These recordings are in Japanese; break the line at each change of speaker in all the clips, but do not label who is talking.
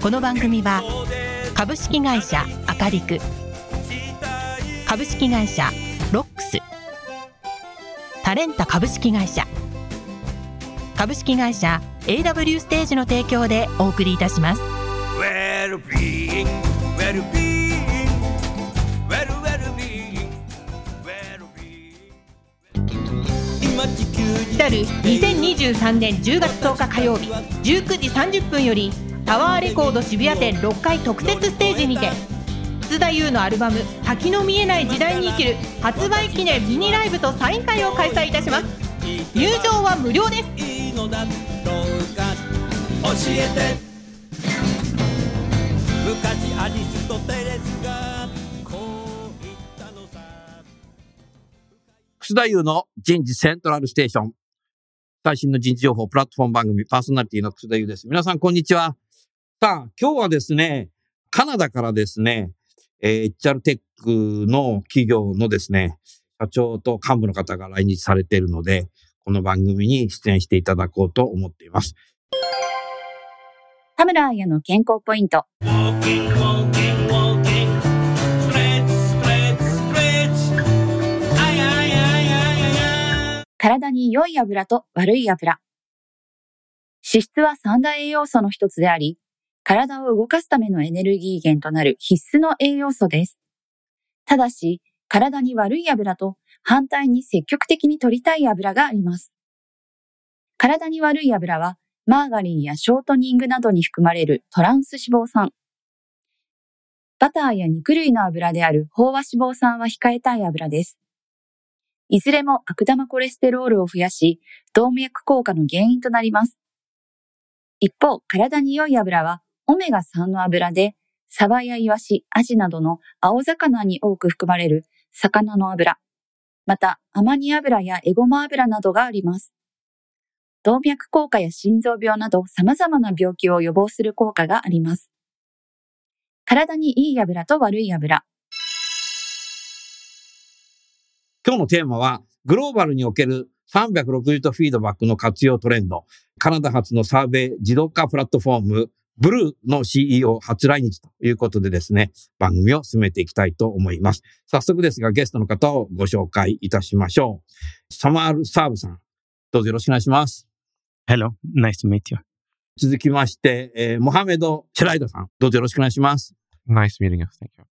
この番組は株式会社アカリク株式会社ロックスタレンタ株式会社株式会社 AW ステージの提供でお送りいたします。
Well, に
来たる2023年10月10日火曜日19時30分よりタワーレコード渋谷店6階特設ステージにて楠田優のアルバム「先の見えない時代に生きる」発売記念ミニライブとサイン会を開催いたします入場は無料です
教えて昔アリスとテレスが
楠田優の人事セントラルステーション。最新の人事情報プラットフォーム番組パーソナリティの楠田優です。皆さん、こんにちは。さあ、今日はですね、カナダからですね、えー HR テックの企業のですね、社長と幹部の方が来日されているので、この番組に出演していただこうと思っています。
田村彩の健康ポイント。体に良い油と悪い油。脂質は三大栄養素の一つであり、体を動かすためのエネルギー源となる必須の栄養素です。ただし、体に悪い油と反対に積極的に取りたい油があります。体に悪い油は、マーガリンやショートニングなどに含まれるトランス脂肪酸。バターや肉類の油である飽和脂肪酸は控えたい油です。いずれも悪玉コレステロールを増やし、動脈硬化の原因となります。一方、体に良い油は、オメガ3の油で、サバやイワシ、アジなどの青魚に多く含まれる魚の油。また、アマニ油やエゴマ油などがあります。動脈硬化や心臓病など様々な病気を予防する効果があります。体にいい油と悪い油。
今日のテーマは、グローバルにおける360度フィードバックの活用トレンド。カナダ発のサーベイ自動化プラットフォーム、ブルーの CEO 初来日ということでですね、番組を進めていきたいと思います。早速ですが、ゲストの方をご紹介いたしましょう。サマール・サーブさん、どうぞよろしくお願いします。
Hello, nice to meet you.
続きまして、えーモハメド・シェライドさん、どうぞよろしくお願いします。
Nice meeting you. Thank you.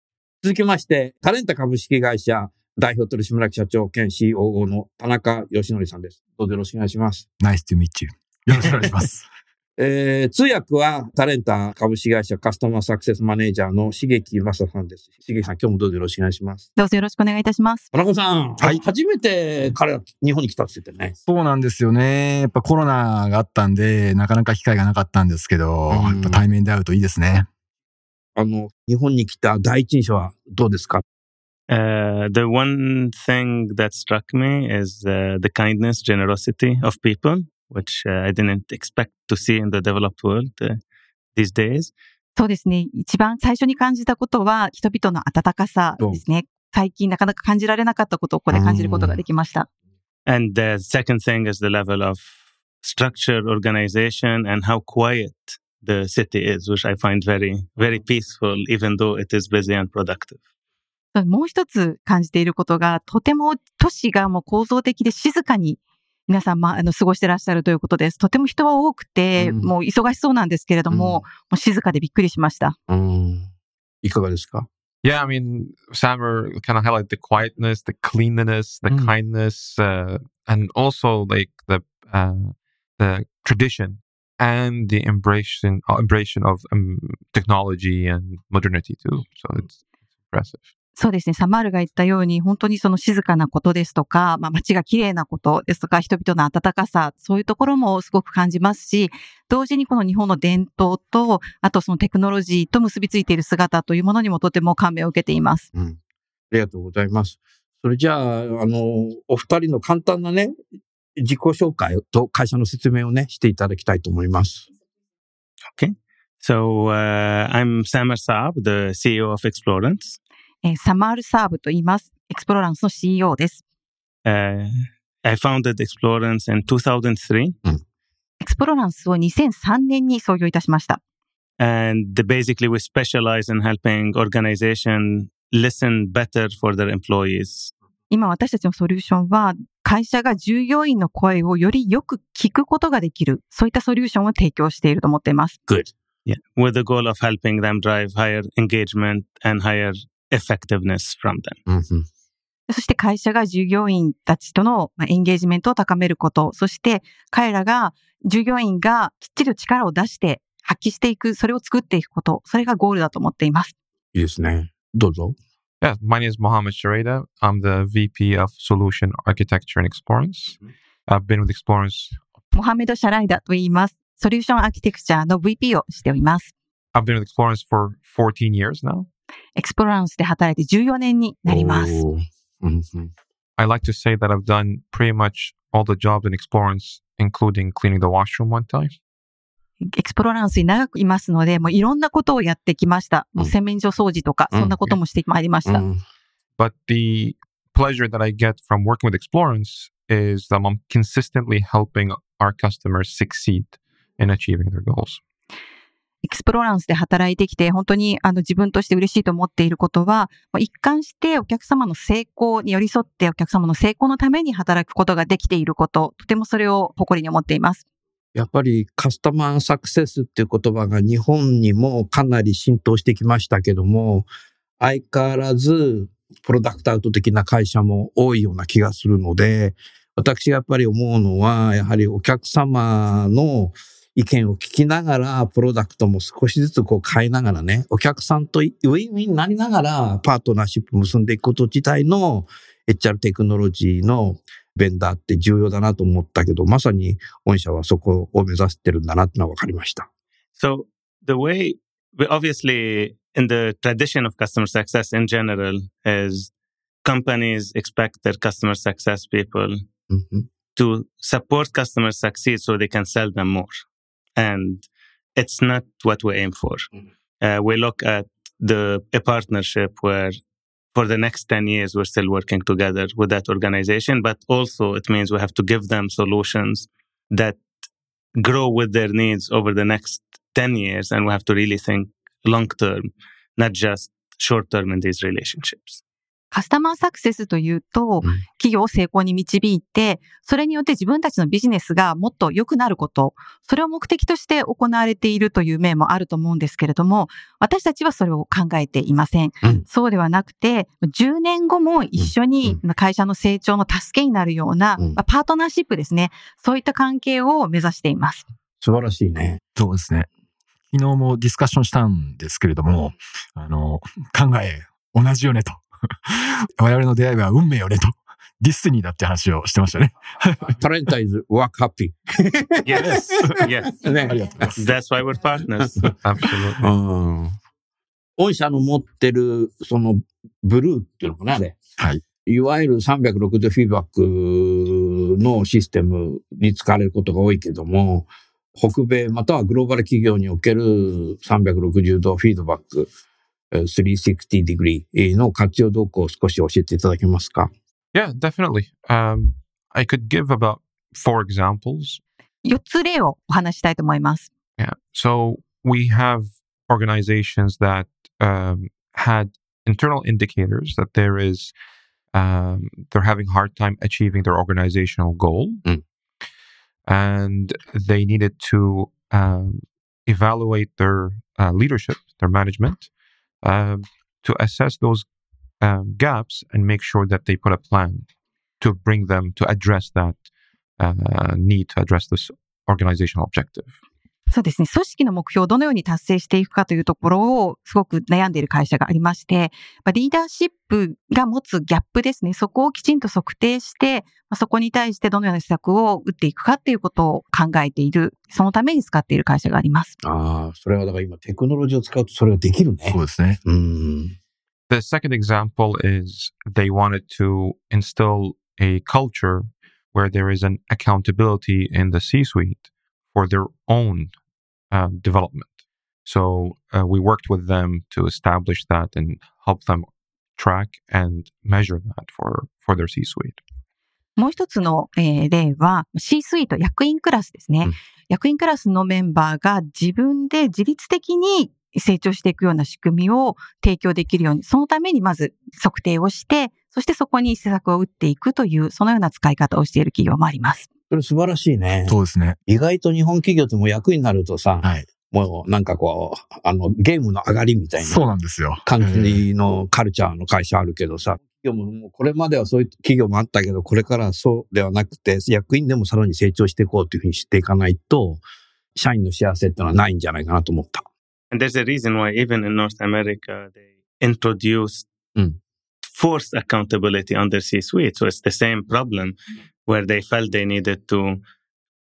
続きまして、タレンタ株式会社代表取締役社長兼 COO の田中義則さんです。どうぞよろしくお願いします。
Nice to meet you. よろしくお願いします。
えー、通訳はタレンタ株式会社カスタマーサクセスマネージャーの重木正さんです。重木さん、今日もどうぞよろしくお願いします。
どうぞよろしくお願いいたします。
田中さん、
はい
初めて彼が日本に来たって言ってね。
そうなんですよね。やっぱコロナがあったんで、なかなか機会がなかったんですけど、
うん
やっぱ対面で会うといいですね。
あの、日本に来た第一印象はどうですか
？Uh, the one thing that struck me is uh, the kindness, generosity of people, which uh, I didn't expect to see in the developed world uh, these days.
そうですね。一番最初に感じたことは、人々の温かさですね。最近なかなか感じられなかったことをここで感じることができました。
And the second thing is the level of structure, organization, and how quiet the city is, which I find very, very peaceful, even though it is busy and productive.
もう一つ感じていることが、とても都市がもう構造的で静かに皆さん、まあ、あの、過ごしてらっしゃるということです。とても人は多くて、
うん
もう忙しそうなんですけれども、もう静かでびっくりしました。
うん。いかがですか
Yeah, I mean, Sammer kind of highlight the quietness, the cleanliness, the
Mm.
kindness, uh, and also like the uh, the tradition and the embracing uh, embracing of um, technology and modernity too. So it's, it's impressive.
そうですね。サマールが言ったように、本当にその静かなことですとか、まあ街が綺麗なことですとか、人々の温かさ、そういうところもすごく感じますし、同時にこの日本の伝統と、あとそのテクノロジーと結びついている姿というものにもとても感銘を受けています。
うん。ありがとうございます。それじゃあ、あの、お二人の簡単なね、自己紹介と会社の説明をね、していただきたいと思います。
So uh, I'm Samer Saab, the CEO of Explorance.
えーサマールサーブと言います。エクスプロランスの CEO です。
Uh, I founded Explorance in 2003,
エクスプロランスを2003年に創業いたしました。
and basically we specialize in helping organization listen better for their employees.
今私たちのソリューションは、会社が従業員の声をよりよく聞くことができる、そういったソリューションを提供していると思っています。
Good.
Yeah, with the goal of helping them drive higher engagement and higher effectiveness from them.
そして会社が従業員たちとのまあエンゲージメントを高めること、そして彼らが、従業員がきっちりと力を出して発揮していく、それを作っていくこと、それがゴールだと思っています。
いいですね。どうぞ。
Yeah, my name is Mohammed Shareda. I'm the VP of Solution Architecture at Explorance. I've been with Explorance.
モハメド・シャライダと言います。ソリューションアーキテクチャの VP をしております。
I've been with Explorance for 14 years now.
エクスプロランスで働いて14年になります。
I like to say that I've done pretty much all the jobs in Explorance, including cleaning the washroom one time.
エクスプロランスに長くいますので、もういろんなことをやってきました。もう洗面所掃除とか、
うん
そんなこともしてまいりました。
うん
But the pleasure that I get from working with Explorance is that I'm consistently helping our customers succeed in achieving their goals.
エクスプロランスで働いてきて、本当にあの自分として嬉しいと思っていることは、一貫してお客様の成功に寄り添ってお客様の成功のために働くことができていること、とてもそれを誇りに思っています。
やっぱりカスタマーサクセスっていう言葉が日本にもかなり浸透してきましたけども、相変わらずプロダクトアウト的な会社も多いような気がするので、私がやっぱり思うのは、やはりお客様の意見を聞きながら、プロダクトも少しずつこう変えながらね、お客さんとウィンウィンになりながらパートナーシップ結んでいくこと自体の HR テクノロジーのベンダーって重要だなと思ったけど、まさに御社はそこを目指してるんだなってのは分かりました。
So the way we obviously in the tradition of customer success in general is companies expect their customer success people
うんうん
to support customers succeed so they can sell them more. And it's not what we aim for. Uh, we look at the a partnership where for the next 10 years we're still working together with that organization, but also it means we have to give them solutions that grow with their needs over the next 10 years. And we have to really think long term, not just short term in these relationships.
カスタマーサクセスというと、
うん
企業を成功に導いて、それによって自分たちのビジネスがもっと良くなること、それを目的として行われているという面もあると思うんですけれども、私たちはそれを考えていません。
うん
そうではなくて、10年後も一緒に会社の成長の助けになるような、
うん
まあパートナーシップですね。そういった関係を目指しています。
素晴らしいね。
そうですね。昨日もディスカッションしたんですけれども、あの、考え、同じよねと。我々の出会いは運命よねと。destiny だって話をしてましたね。
タレンタイズ、ワークハッピ
Yes. yes.
ー。ね。
ありがとうございます。
That's why we're partners.
Absolutely.
うん。御社の持ってる、その、ブルーっていうのかな、あれ。
はい。
いわゆる360フィードバックのシステムに使われることが多いけども、北米またはグローバル企業における360度フィードバック、えー360ディグリーの活用動向を少し教えていただけますか
Yeah, definitely. Um, I could give about four examples.
4つ例をお話ししたいと思います。
Yeah. So we have organizations that um, had internal indicators that there is um, they're having hard time achieving their organizational goal,
Mm.
and they needed to um, evaluate their uh, leadership, their management, um, to assess those um, gaps and make sure that they put a plan to bring them to address that uh, need to address this organizational objective.
そうですね。組織の目標をどのように達成していくかというところをすごく悩んでいる会社がありまして、まあリーダーシップが持つギャップですね。そこをきちんと測定して、まあそこに対してどのような施策を打っていくかっていうことを考えている、そのために使っている会社があります。
ああ、それはだから今テクノロジーを使うとそれができるね
そう。ですね。
うん。
The second example is they wanted to instill a culture where there is an accountability in the C suite for their own uh, development. So uh, we worked with them to establish that and help them track and measure that for, for their C suite.
もう一つの、えー例は C スイート役員クラスですね、
うん
役員クラスのメンバーが自分で自律的に成長していくような仕組みを提供できるように、そのためにまず測定をして、そしてそこに施策を打っていくという、そのような使い方をしている企業もあります。
それ素晴らしいね。
そうですね。
意外と日本企業ってもう役になるとさ、
はい。
もうなんかこう、あの、ゲームの上がりみたい
そう
な
なんですよ。
感
ええ
じのカルチャーの会社あるけどさ、企業ももうこれまではそういう企業もあったけど、これからはそうではなくて、役員でもさらに成長していこうというふうにしていかないと、社員の幸せってのはないんじゃないかなと思った。
And there's a reason why even in North America they introduced
Mm.
forced accountability under C-suite. So it's the same problem where they felt they needed to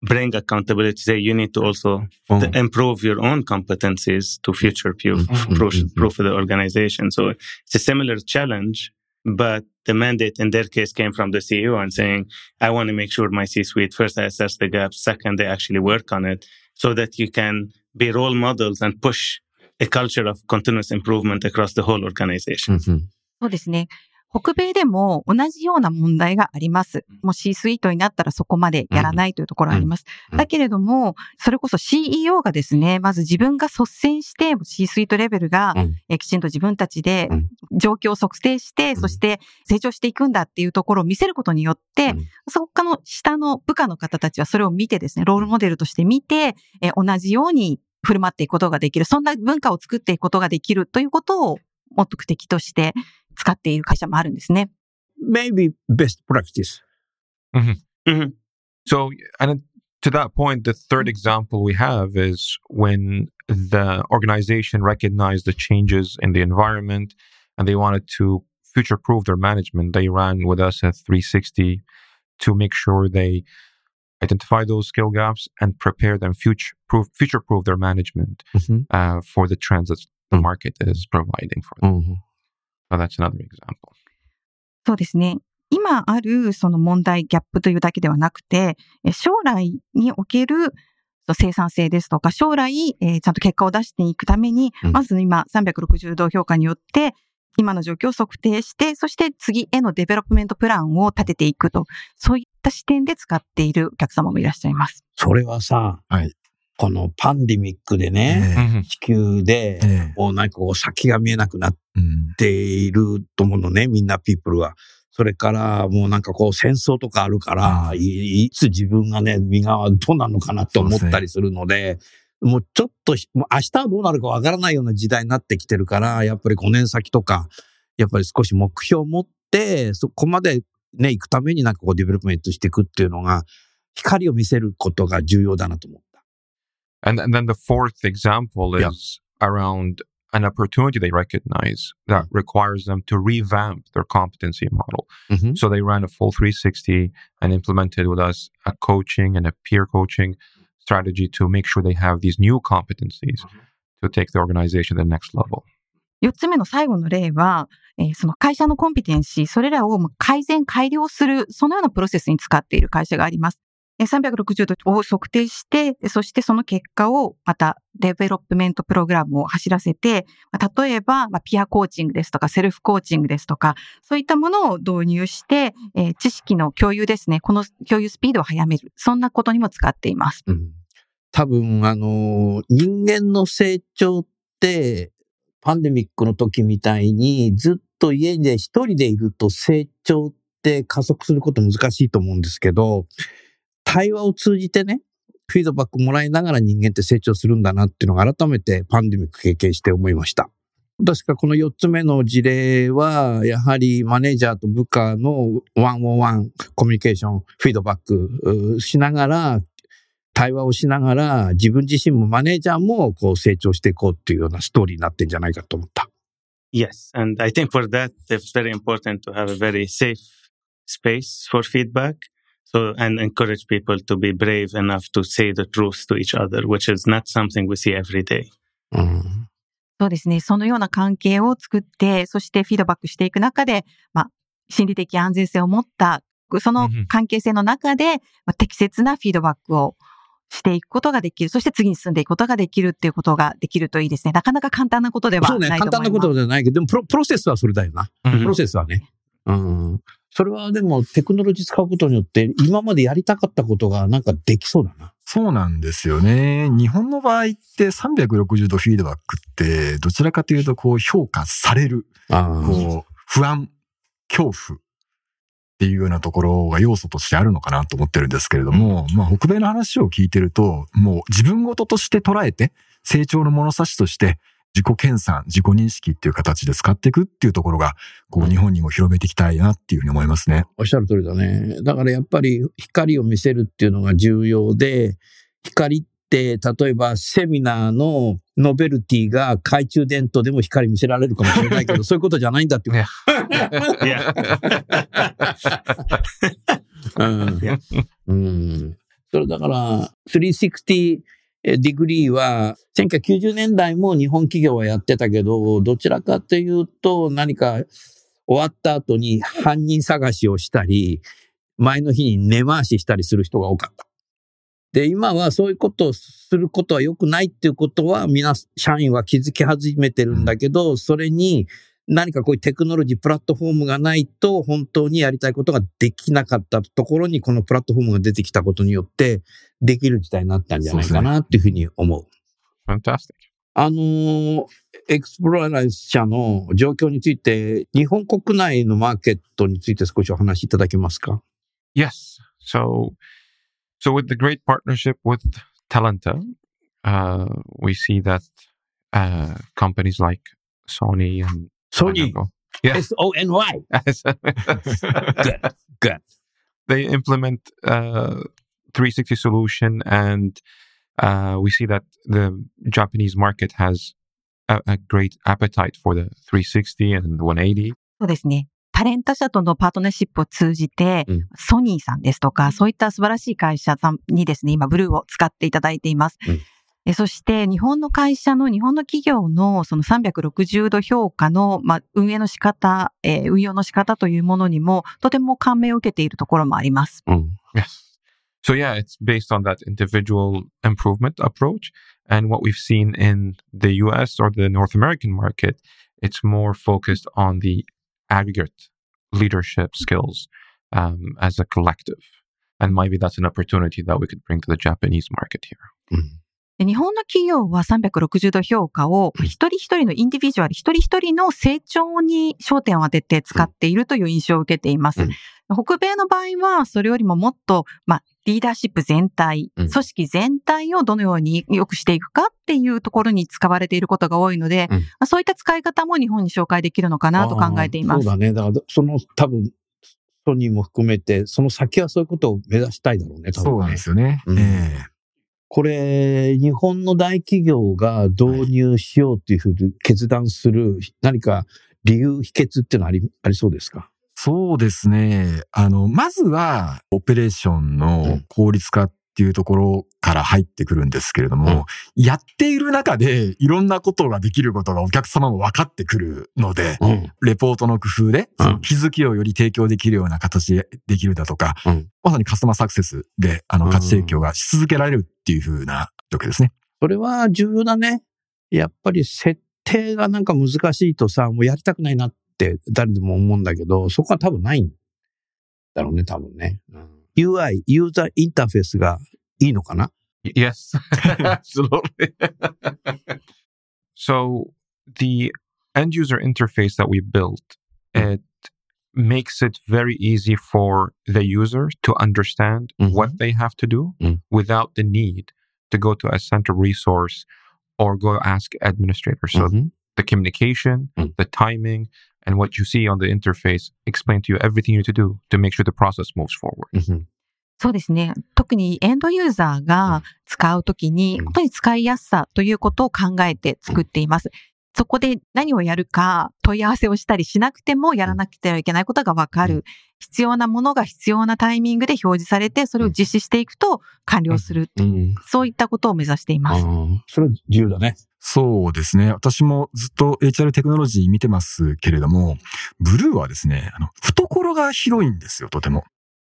bring accountability. Say you need to also
うん
to improve your own competencies to future proof,
Mhm.
proof,
Mhm.
proof of the organization. So it's a similar challenge, but the mandate in their case came from the CEO and saying, I want to make sure my C-suite, first I assess the gaps, second they actually work on it so that you can be role models and push a culture of continuous improvement across the whole organization.
そうですね。 北米でも同じような問題があります。もう C スイートになったらそこまでやらないというところがあります。
うん。
だけれども、それこそ CEO がですね、まず自分が率先して C スイートレベルが、きちんと自分たちで
うん。
状況を測定して、
ん。
そして成長していくんだっていうところを見せることによって、
うん。
そこからの下の部下の方たちはそれを見てですね、ロールモデルとして見て、え同じように振る舞っていくことができる。そんな文化を作っていくことができるということを目的として使っている会社もあるんですね。
maybe best practice.
Mhm.
So, and to that point, the third example we have is when the organization recognized the changes in the environment and they wanted to future proof their management. They ran with us at 360 to make sure they identify those skill gaps and prepare them future proof, future proof their management uh, for the trends that the market is providing for them. So that's another example.
そうですね。今あるその問題、ギャップというだけではなくて、え将来における生産性ですとか、将来、えーちゃんと結果を出していくために、
うん
まず今360度評価によって、今の状況を測定して、そして次へのデベロップメントプランを立てていくと、そういった視点で使っているお客様もいらっしゃいます。
それはさ、
はい
このパンデミックでね、
Mhm.
地球で
え、え
もうなんかこう先が見えなくなっ
うん
ていると思うのね、みんな people は。それからもうなんかこう戦争とかあるから、
うん
いいつ自分がね、身がどうなるのかなって思ったりするので、もうちょっとひ、もう明日はどうなるかわからないような時代になってきてるから、やっぱり5年先とか、やっぱり少し目標を持って、そこまでね、行くためになんかこうデベロップメントしていくっていうのが、光を見せることが重要だなと思った。
And, and then the fourth example
Yeah.
is around an opportunity they recognize that requires them to revamp their competency model. So they ran a full 360 and implemented with us a coaching and a peer coaching strategy to make sure they have these new competencies to take the organization to the next level.
四つ目の最後の例は、えーその会社のコンピテンシー、それらをまあ改善、改良する、そのようなプロセスに使っている会社があります。 360度を測定して、そしてその結果をまたデベロップメントプログラムを走らせて、例えば、ピアコーチングですとか、セルフコーチングですとか、そういったものを導入して、えー知識の共有ですね。この共有スピードを速める。そんなことにも使っています。
うん多分、あの、人間の成長って、パンデミックの時みたいに、ずっと家で一人でいると成長って加速すること難しいと思うんですけど、対話を通じてね、フィードバックもらいながら人間って成長するんだなっていうのが改めてパンデミック経験して思いました。確かこの4つ目の事例は、やはりマネージャーと部下のワンオンワンコミュニケーション、フィードバックしながら、対話をしながら、自分自身もマネージャーもこう成長していこうっていうようなストーリーになってんじゃないかと思った。
Yes, and I think for that it's very important to have a very safe space for feedback. So and encourage people to be brave enough to say the truth to each other, which is not something we see every day.
うん。
そうですね。そのような関係を作って、そしてフィードバックしていく中で、まあ、心理的安全性を持った、その関係性の中で、まあ、適切なフィードバックをしていくことができる。そして次に進んでいくことができるっていうことができるといいですね。なかなか簡単なことでは
そうね、
ないと思います。
簡単なことじゃないけど、でもプロプロセスはそれだよな。プロセスはね。うん。それはでもテクノロジー使うことによって、今までやりたかったことがなんかできそうだな。
そうなんですよね。日本の場合って360度フィードバックって、どちらかというとこう評価される、
あ
こう不安、恐怖っていうようなところが要素としてあるのかなと思ってるんですけれども、まあ北米の話を聞いてると、もう自分事として捉えて、成長の物差しとして、自己研鑽、自己認識っていう形で使っていくっていうところが、こう日本にも広めていきたいなっていうふうに思いますね。
おっしゃる通りだね。だからやっぱり光を見せるっていうのが重要で、光って例えばセミナーのノベルティが懐中電灯でも光見せられるかもしれないけど、そういうことじゃないんだっていう。
Yeah.
うん。うん。それだから、360 degree は、1990年代も日本企業はやってたけど、どちらかというと、何か終わった後に犯人探しをしたり、前の日に根回ししたりする人が多かった。で、今はそういうことをすることは良くないっていうことは、皆、社員は気づき始めてるんだけど、それに何かこういうテクノロジー、プラットフォームがないと、本当にやりたいことができなかったところに、このプラットフォームが出てきたことによって、できる時代になったんじゃないかなっていうふうに思う。
Fantastic.
あのーエクスプローラー社の状況について、日本国内のマーケットについて少しお話しいただけますか
？Yes. So, so with the great partnership with Talenta, uh, we see that uh, companies like Sony and
ソニー
Lenovo- Yeah.
S-O-N-Y. Good. Good.
they implement uh, 360 solution and uh, we see that the Japanese market has a, a great appetite for the 360 and the 180.
そうですね。タレント社とのパートナーシップを通じて、
うん
ソニーさんですとか、そういった素晴らしい会社さんにですね、今、ブルーを使っていただいています。
うん
えそして、日本の会社の、日本の企業のその360度評価の、まあ、運営の仕方、えー運用の仕方というものにも、とても感銘を受けているところもあります。
うん。
Yes. So yeah, it's based on that individual improvement approach. And what we've seen in the US or the North American market, it's more focused on the aggregate leadership skills um, as a collective. And maybe that's an opportunity that we could bring to the Japanese market here.
うん
で日本の企業は360度評価を一人一人のインディビジュアル、一人一人の成長に焦点を当てて使っているという印象を受けています。
うん
北米の場合は、それよりももっと、まあ、リーダーシップ全体、
うん
組織全体をどのように良くしていくかっていうところに使われていることが多いので、
うん
まあそういった使い方も日本に紹介できるのかなと考えています。
そうだね。だから、その多分、ソニーも含めて、その先はそういうことを目指したいだろうね、多分ね
そうなんですよね。
うん
ええ
これ、日本の大企業が導入しようっていうふうに決断する、何か理由、秘訣っていうのはあり、ありそうですか？
そうですね。あの、まずは、オペレーションの効率化っていうところから入ってくるんですけれども、やっている中でいろんなことができることがお客様も分かってくるので、
うん。
レポートの工夫で、気づきをより提供できるような形でできるだとか、
うん。
まさにカスタマーサクセスで、あの、価値提供がし続けられるっていう風な状況ですね。
それは重要だね。やっぱり設定がなんか難しいとさ、もうやりたくないなって誰でも思うんだけど、そこは多分ないんだろうね、多分ね。UI、ユーザーインターフェースがいいのかな
？Yes, absolutely. so the end user interface that we built, it makes it very easy for the user to understand
Mhm.
what they have to do
Mm.
without the need to go to a central resource or go ask administrator. So
うん
the communication,
Mm.
the timing, and what you see on the interface explain to you everything you need to do to make sure the process moves forward.
うん
そうですね。 特にエンドユーザーが使うときに、
うん
本当に使いやすさということを考えて作っています。 そこで何をやるか問い合わせをしたりしなくてもやらなくてはいけないことがわか
う
る。必要なものが必要なタイミングで表示されて、それを実施していくと完了する。
うん。
そういったことを目指してい
あ
ます。
ーそれは自由だね。
そうですね。私もずっと HR テクノロジー見てますけれども、ブルーはですね、あの、懐が広いんですよ、とても。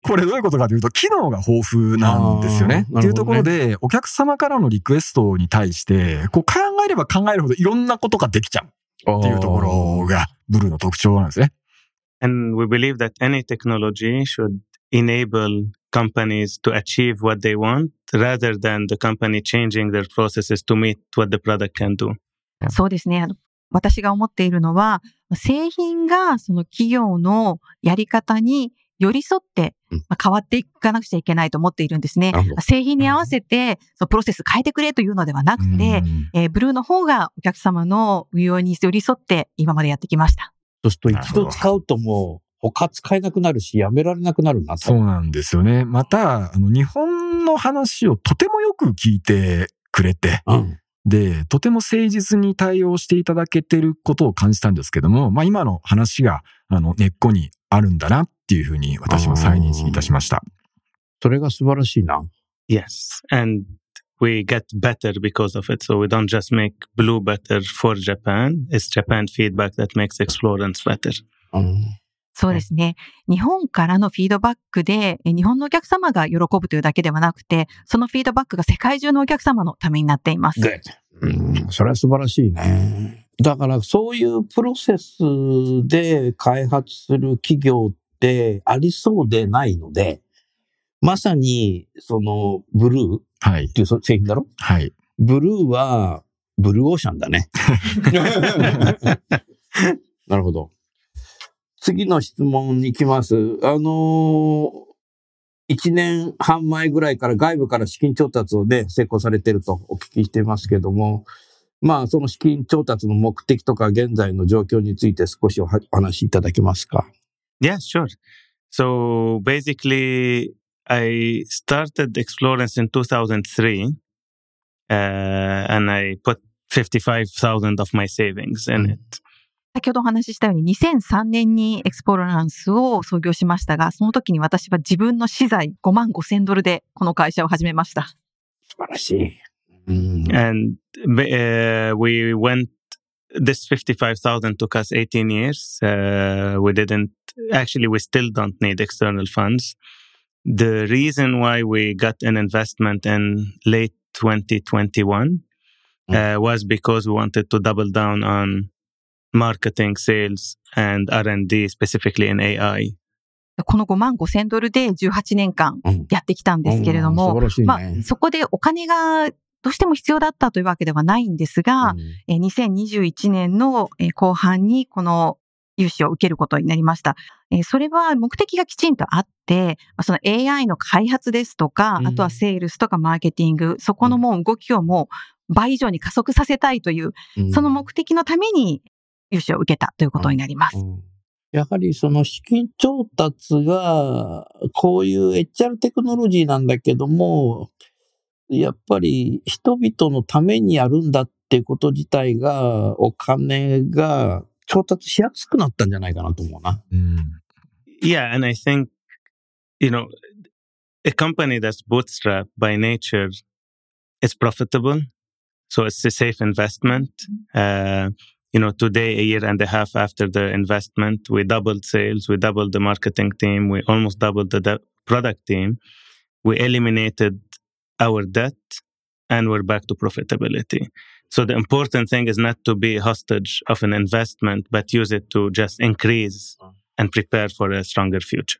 これどういうことかというと、機能が豊富なんですよね。
ね
っていうところで、お客様からのリクエストに対して、こう考えれば考えるほどいろんなことができちゃうっていうところが、ブルーの特徴なんですね。
And we believe that any technology should enable companies to achieve what they want rather than the company changing their processes to meet what the product can do.
そうですね。私が思っているのは、製品がその企業のやり方に寄り添って
うん
まあ変わっていかなくちゃいけないと思っているんですね。製品に合わせてそのプロセス変えてくれというのではなくて、
うん
えーブルーの方がお客様の運用に寄り添って今までやってきました。
そうすると一度使うともう他使えなくなるし、やめられなくなるなと。
そうなんですよね。また、あの、日本の話をとてもよく聞いてくれて、
うん。
で、とても誠実に対応していただけてることを感じたんですけども、まあ今の話が、あの、根っこにあるんだなっていうふうに私も再認識いたしました。
それが素晴らしいな。
Yes. And we get better because of it. So we don't just make Blue better for Japan. It's Japan feedback that makes Explorance better.
うん。
そうですね。日本からのフィードバックで、え日本のお客様が喜ぶというだけではなくて、そのフィードバックが世界中のお客様のためになっています。
Good. うん、それは素晴らしいね。だからそういうプロセスで開発する企業ってありそうでないので、まさにそのブルーっ
はい。
ていうそ製品だろ？
はい。
ブルーはブルーオーシャンだね。なるほど。次の質問に行きます。あの一年半前ぐらいから外部から資金調達をね、成功されてるとお聞きしていますけども、まあ、その資金調達の目的とか現在の状況について少しお話しいただけますか？
Yeah, sure. So basically, I started Explorance in 2003, uh, and I put 55,000 of my savings in
Mm.
it.
先ほどお話ししたように2003年にエクスポーランスを創業しましたが、その時に私は自分の資材5万5千ドルでこの会社を始めました。
素晴らしい。うん。
And uh, we went, this 55,000 took us 18 years. Uh, we didn't, actually, we still don't need external funds. The reason why we got an investment in late 2021 uh, was because we wanted to double down on marketing, sales, and R&D, specifically in AI.
この5万5千ドルで18年間
うん
やってきたんですけれど
うん
も、
素晴らしいね。
まあ、そこでお金が どうしても必要だったというわけではないんですが、
うん
えー2021年のえー後半にこの融資を受けることになりました。えーそれは目的がきちんとあって、まあその AI の開発ですとか、
うん
あとはセールスとかマーケティング、そこのもう動きをもう倍以上に加速させたいという、
うん
その目的のために融資を受けたということになります。
うんやはりその資金調達が、こういう HR テクノロジーなんだけども、やっぱり人々のためにやるんだっていうこと自体が、お金が調達しやすくなったんじゃないかなと思うな。
うん。
Yeah, and I think, you know, a company that's bootstrapped by nature is profitable. So it's a safe investment. Uh, you know, today, a year and a half after the investment, we doubled sales, we doubled the marketing team, we almost doubled the de- product team. We eliminated our debt and we're back to profitability. So the important thing is not to be hostage of an investment, but use it to just increase and prepare for a stronger future.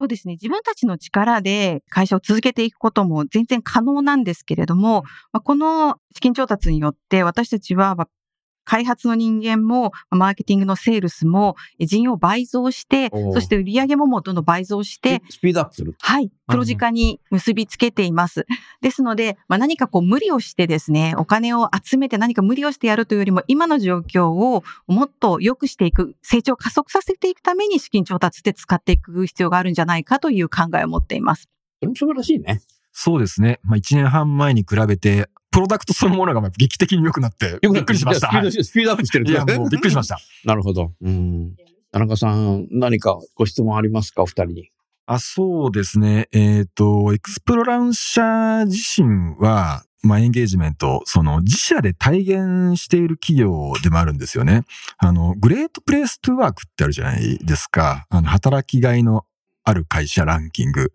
そうですね。自分たちの力で会社を続けていくことも全然可能なんですけれども、この資金調達によって私たちは開発の人間も、まあマーケティングのセールスもえ人員を倍増してそして売上ももうどんどん倍増して、
スピードアップする？
はい、黒字化に結びつけています。ですので、まあ、何かこう無理をしてですね、お金を集めて何か無理をしてやるというよりも、今の状況をもっと良くしていく、成長を加速させていくために資金調達で使っていく必要があるんじゃないかという考えを持っています。
それも素晴らしいね。
そうですね。まあ1年半前に比べて、プロダクトそのものがまあ劇的に良くなって、びっくりしました。
スピード、
はい
スピードアップしてる
いや、もうびっくりしま
し
した。
た。なるほど。うん。田中さん、何かご質問ありますか？お二人に。
あ、そうですね。えっ、と、エクスプロラン社自身は、まあ、エンゲージメント、その自社で体現している企業でもあるんですよね。あの、グレートプレイストゥワークってあるじゃないですか。あの、働きがいのある会社ランキング。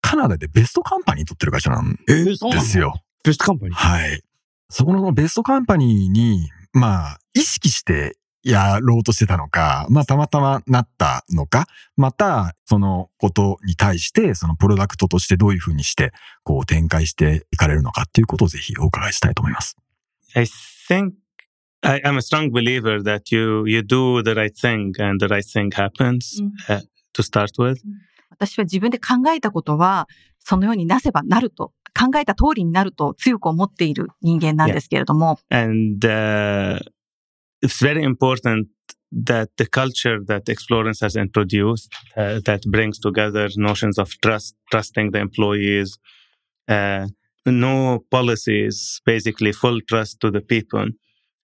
カナダでベストカンパニー取ってる会社なんですよ。
ベストカンパニー。
はい。そこのベストカンパニーに、まあ、意識してやろうとしてたのか、まあ、たまたまなったのか、また、そのことに対して、そのプロダクトとしてどういうふうにして、こう展開していかれるのかっていうことをぜひお伺いしたいと思います。
I think I, I'm a strong believer that you you do the right thing and the right thing happens uh, to start with.
私は自分で考えたことは、そのようになせばなると、考えた通りになると強く思っている人間なんですけれども、
and uh, it's very important that the culture that Explorance has introduced uh, that brings together notions of trust, trusting the employees, uh, no policies, basically full trust to the people,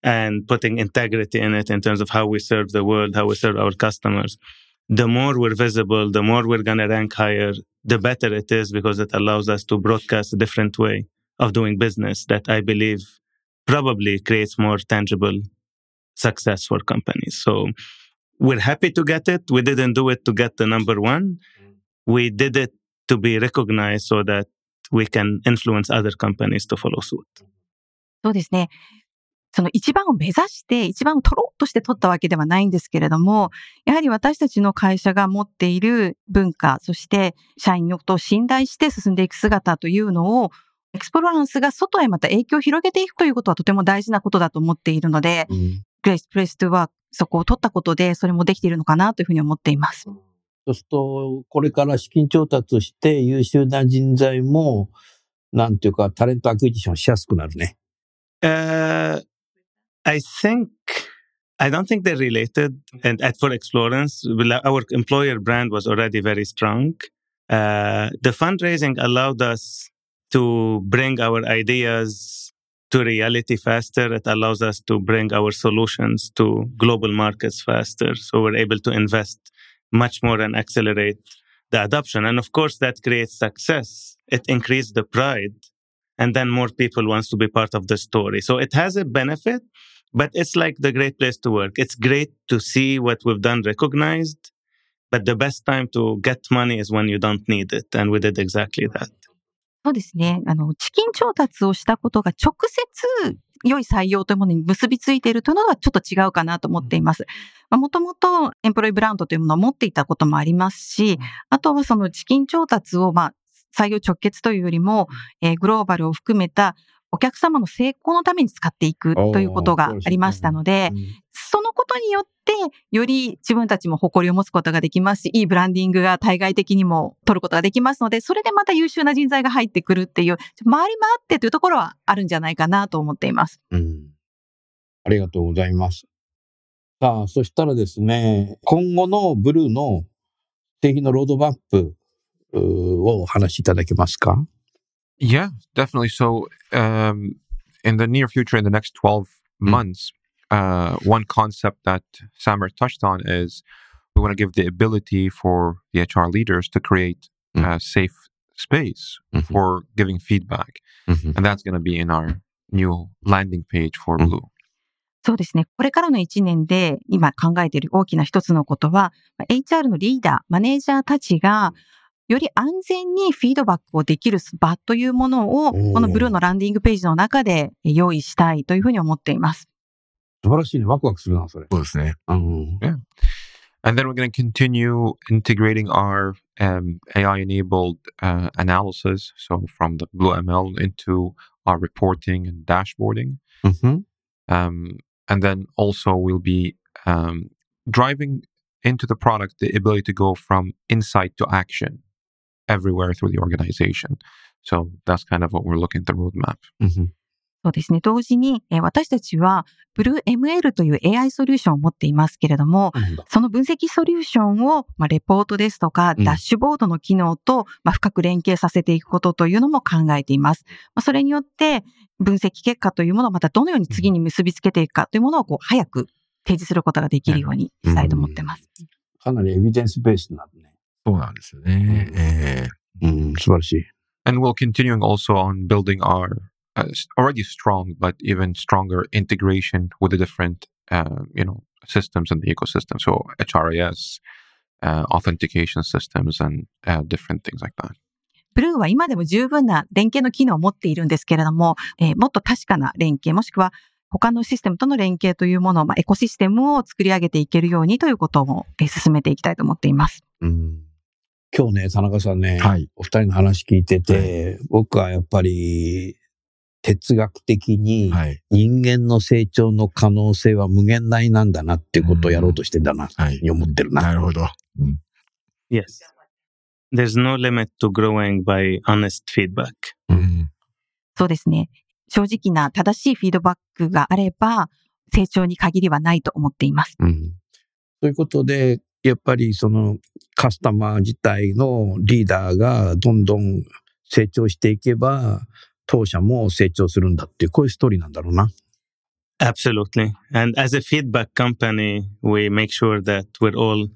and putting integrity in it in terms of how we serve the world, how we serve our customers. The more we're visible, the more we're going to rank higher, the better it is because it allows us to broadcast a different way of doing business that I believe probably creates more tangible success for companies. So we're happy to get it. We didn't do it to get the number one. We did it to be recognized so that we can influence other companies to follow suit.
そうですね。 その一番を目指して、一番を取ろうとして取ったわけではないんですけれども、やはり私たちの会社が持っている文化、そして社員のことを信頼して進んでいく姿というのを、エクスプロランスが外へまた影響を広げていくということはとても大事なことだと思っているので、
うん
グレイスプレストはそこを取ったことで、それもできているのかなというふうに思っています。
そうすると、これから資金調達して優秀な人材も、なんていうか、 talent acquisition しやすくなるね。
Uh, I think I don't think they're related. And at for Explorance, our employer brand was already very strong. Uh, the fundraising allowed us to bring our ideas to reality faster. It allows us to bring our solutions to global markets faster. So we're able to invest much more and accelerate the adoption. And of course, that creates success. It increased the pride and then more people wants to be part of the story. So it has a benefit, but it's like the great place to work. It's great to see what we've done recognized, but the best time to get money is when you don't need it. And we did exactly that.
そうですね。あの、資金調達をしたことが直接良い採用というものに結びついているというのはちょっと違うかなと思っています。もともとエンプロイブランドというものを持っていたこともありますし、あとはその資金調達を、まあ、採用直結というよりも、えーグローバルを含めたお客様の成功のために使っていくということがありましたので、そのことによって、より自分たちも誇りを持つことができますし、いいブランディングが対外的にも取ることができますので、それでまた優秀な人材が入ってくるっていう、回り回ってというところはあるんじゃないかなと思っています。
うん。ありがとうございます。さあ、そしたらですね、今後のブルーの定義のロードマップをお話しいただけますか？
Yeah, definitely. So, um, in the near future, in the next 12 months, uh, one concept that Samer touched on is we want to give the ability for the HR leaders to create a safe space
Mhm.
for giving feedback. And that's going to be in our new landing page for
Mhm.
Blue.
そうですね。これからの1年で今考えている大きな一つのことは、まあ HR のリーダー、マネージャーたちが、 より安全にフィードバックをできる場というものを、このブルーのランディングページの中で用意したいというふうに思っています。
素晴らしいね。ワクワクするな、それ。
そうですね。
うん。
And then we're going to continue integrating our um, AI enabled uh, analysis. So, from the Blue ML into our reporting and dashboarding.
うん。
Um, and then also we'll be um, driving into the product the ability to go from insight to action everywhere through the organization. So that's kind of what we're looking at the roadmap.
うん
そうですね。同時に、えー私たちは BlueML という AI ソリューションを持っていますけれども、その分析ソリューションを、まあ、レポートですとか、
うん
ダッシュボードの機能と、まあ、深く連携させていくことというのも考えています。まあ、それによって、分析結果というものをまたどのように次に結びつけていくかというものをこう早く提示することができるようにしたいと思ってます。
かなりエビデンスベースにな。
そうなんですよね。
うん
え
うん、素晴らしい。
And we'll continuing also on building our uh, already strong, but even stronger integration with the different, uh, you know, systems in the ecosystem. So HRIS, uh, authentication systems, and uh, different things like that.
ブルーは今でも十分な連携の機能を持っているんですけれども、えーもっと確かな連携、もしくは他のシステムとの連携というものを、まあ、エコシステムを作り上げていけるようにということを、えー進めていきたいと思っています。
うん今日ね、田中さんね、
ーはい。
お二人の話聞いてて、僕はやっぱり哲学的に
はい。
人間の成長の可能性は無限大なんだなっていうことをやろうとしてんだな、
はい。
に思ってるな。
なるほど。うん。
Yes. There's no limit to growing by honest feedback.
うん。
そうですね。正直な正しいフィードバックがあれば、成長に限りはないと思っています。
うん。ということで、やっぱりそのカスタマー自体のリーダーがどんどん成長していけば、当社も成長するんだっていう、こういうストーリーなんだろうな。
Absolutely. And as a feedback company, we make sure that we're all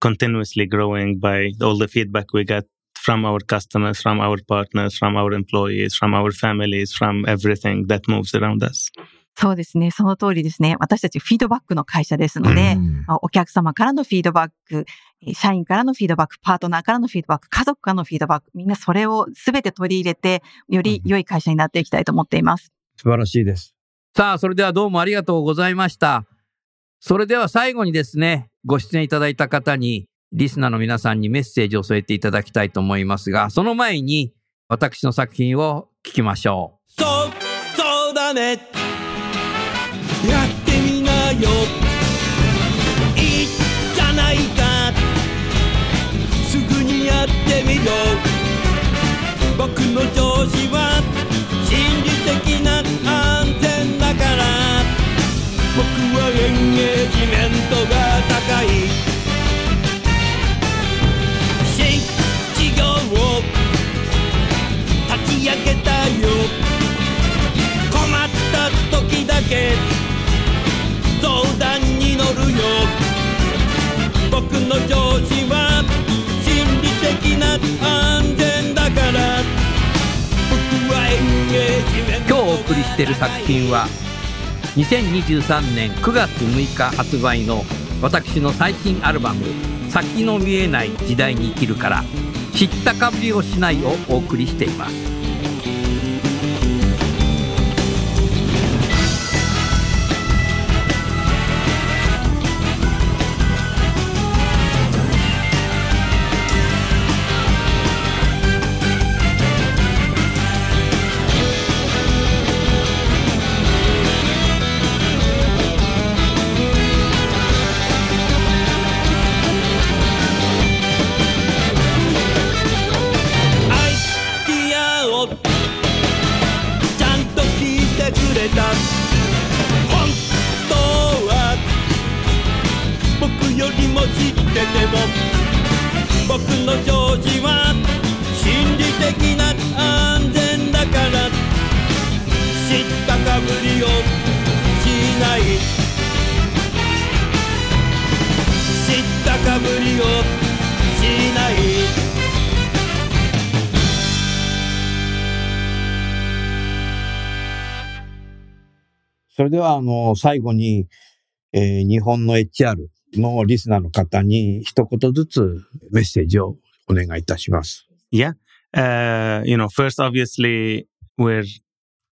continuously growing by all the feedback we get from our customers, from our partners, from our employees, from our families, from everything that moves around us.
そうですね。その通りですね。私たちフィードバックの会社ですので、
うん
まあお客様からのフィードバック、えー社員からのフィードバック、パートナーからのフィードバック、家族からのフィードバック、みんなそれをすべて取り入れて、より良い会社になっていきたいと思っています。
素晴らしいです。さあ、それではどうもありがとうございました。それでは最後にですね、ご出演いただいた方に、リスナーの皆さんにメッセージを添えていただきたいと思いますが、その前に私の作品を聞きましょう。
そうそうだねみ
2023年9月6日発売の私の最新アルバム「先の見えない時代に生きる」から「知ったかぶりをしない」をお送りしています。
僕の上司は心理的な安全だから知ったかぶりをしない。知ったかぶりをしない。
それではあの最後に、えー日本の HR のリスナーの方に一言ずつメッセージをお願いいたします。
Yeah. Uh, you know, first, obviously, we're,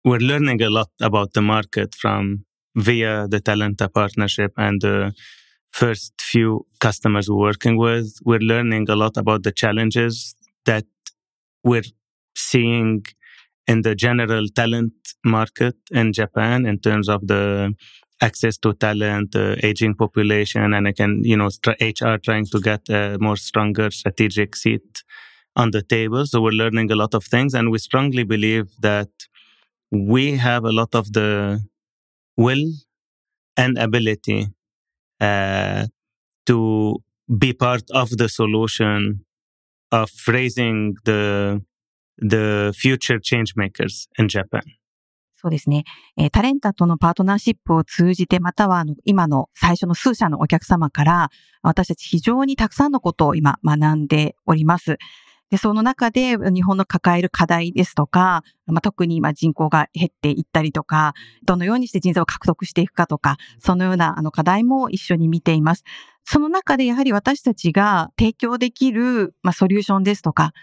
we're learning a lot about the market from via the Talenta partnership and the first few customers we're working with. We're learning a lot about the challenges that we're seeing in the general talent market in Japan in terms of the access to talent, the aging population, and again, you know, str- HR trying to get a more stronger strategic seat on the table. So we're learning a lot of things, and we strongly believe that we have a lot of the will and ability uh, to be part of the solution of raising the the future change makers in Japan.
そうですね。えータレントとのパートナーシップを通じて、またはあの今の最初の数社のお客様から、私たち非常にたくさんのことを今学んでおります。で、その中で日本の抱える課題ですとか、まあ、特に今人口が減っていったりとか、どのようにして人材を獲得していくかとか、そのようなあの課題も一緒に見ています。その中でやはり私たちが提供できる、まあ、ソリューションですとか、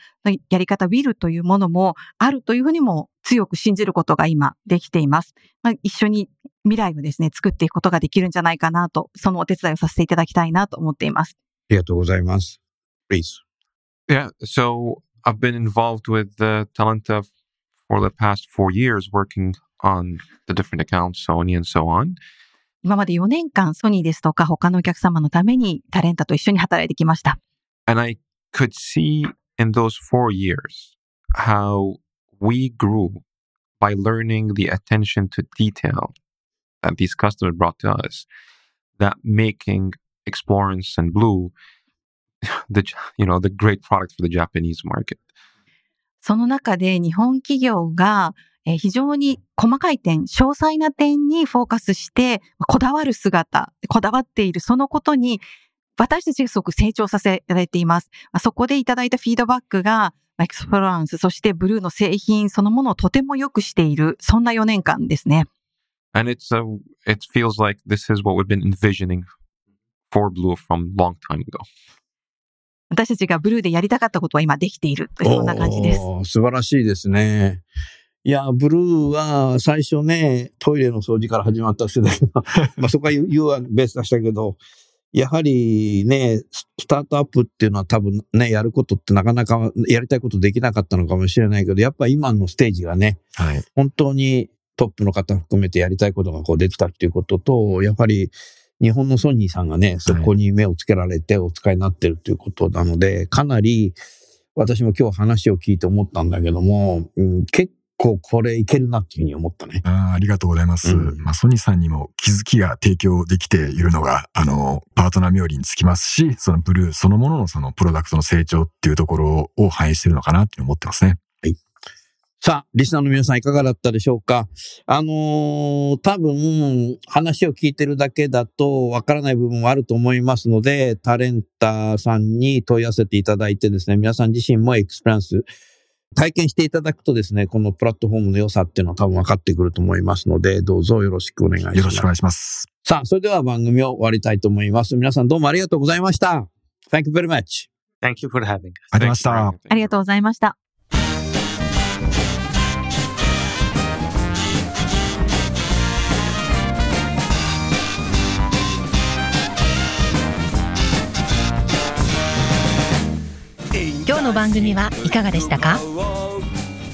やり方、ウィルというものもあるというふうにも強く信じることが今できています。まあ、一緒に未来をですね、作っていくことができるんじゃないかなと、そのお手伝いをさせていただきたいなと思っています。
ありがとうございます。Please.
Yeah, so I've been involved with the Talenta for the past four years, working on the different accounts, Sony and so on.
今まで4年間ソニーですとか他のお客様のためにタレンタと一緒に働いてきました。
And I could see in those four years how we grew by learning the attention to detail that these customers brought to us, that making Explorance and Blue the you know the great product for the Japanese market.
その中で日本企業がえー非常に細かい点、詳細な点にフォーカスして、こだわる姿、こだわっているそのことに、私たちがすごく成長させられています。まあそこでいただいたフィードバックが、まあエクスプロランス、そしてブルーの製品そのものをとても良くしている、そんな4年間ですね。
And it's a it feels like this is what we've been envisioning for Blue from long time ago.
私たちがブルーでやりたかったことは今できている。そんな感じです。
素晴らしいですね。いや、ブルーは最初ね、トイレの掃除から始まった世代が、まあそこは U はベースでしたけど、やはりね、ススタートアップっていうのは多分ね、やることってなかなかやりたいことできなかったのかもしれないけど、やっぱ今のステージがね、
はい。
本当にトップの方含めてやりたいことがこうできたっていうことと、やっぱり日本のソニーさんがね、そこに目をつけられてお使いになってるということなので、かなり私も今日話を聞いて思ったんだけども、うん結構これいけるなっていうふうに思ったね。
あーありがとうございます。
うん
まあ、ソニーさんにも気づきが提供できているのが、あの、パートナー冥利につきますし、そのブルーそのもののそのプロダクトの成長っていうところを反映しているのかなって思ってますね。
さあ、リスナーの皆さんいかがだったでしょうか？あのー多分、話を聞いてるだけだとわからない部分もあると思いますので、タレンタさんに問い合わせていただいてですね、皆さん自身もエクスペランス体験していただくとですね、このプラットフォームの良さっていうのは多分分かってくると思いますので、どうぞよろしくお願いします。
よろしくお願いします。
さあ、それでは番組を終わりたいと思います。皆さんどうもありがとうございました。Thank you very much.
Thank you for having us.
ありがとうございました.
ありがとうございました。
の番組はいかがでしたか？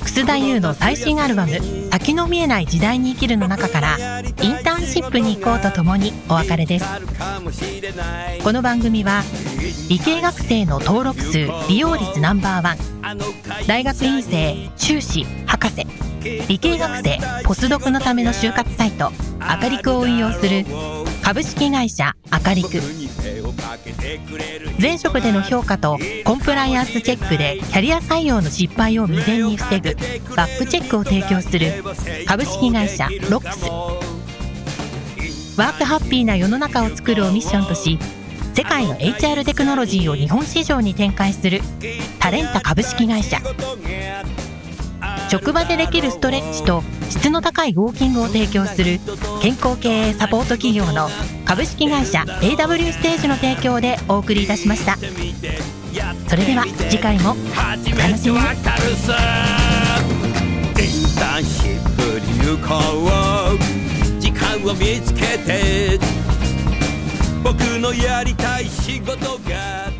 楠田優の最新アルバム「先の見えない時代に生きる」の中から「インターンシップに行こう」とともにお別れです。この番組は理系学生の登録数利用率ナンバーワン大学院生修士博士理系学生ポスドクのための就活サイトアカリクを運用する株式会社アカリク前職での評価とコンプライアンスチェックでキャリア採用の失敗を未然に防ぐバックチェックを提供する株式会社ロックス。ワークハッピーな世の中を作るをミッションとし世界の HR テクノロジーを日本市場に展開するタレンタ株式会社。職場でできるストレッチと質の高いウォーキングを提供する健康経営サポート企業の株式会社 AW ステージの提供でお送りいたしました。それでは次回も
初めてわかるさインターンシップに行こう時間を見つけて僕のやりたい仕事が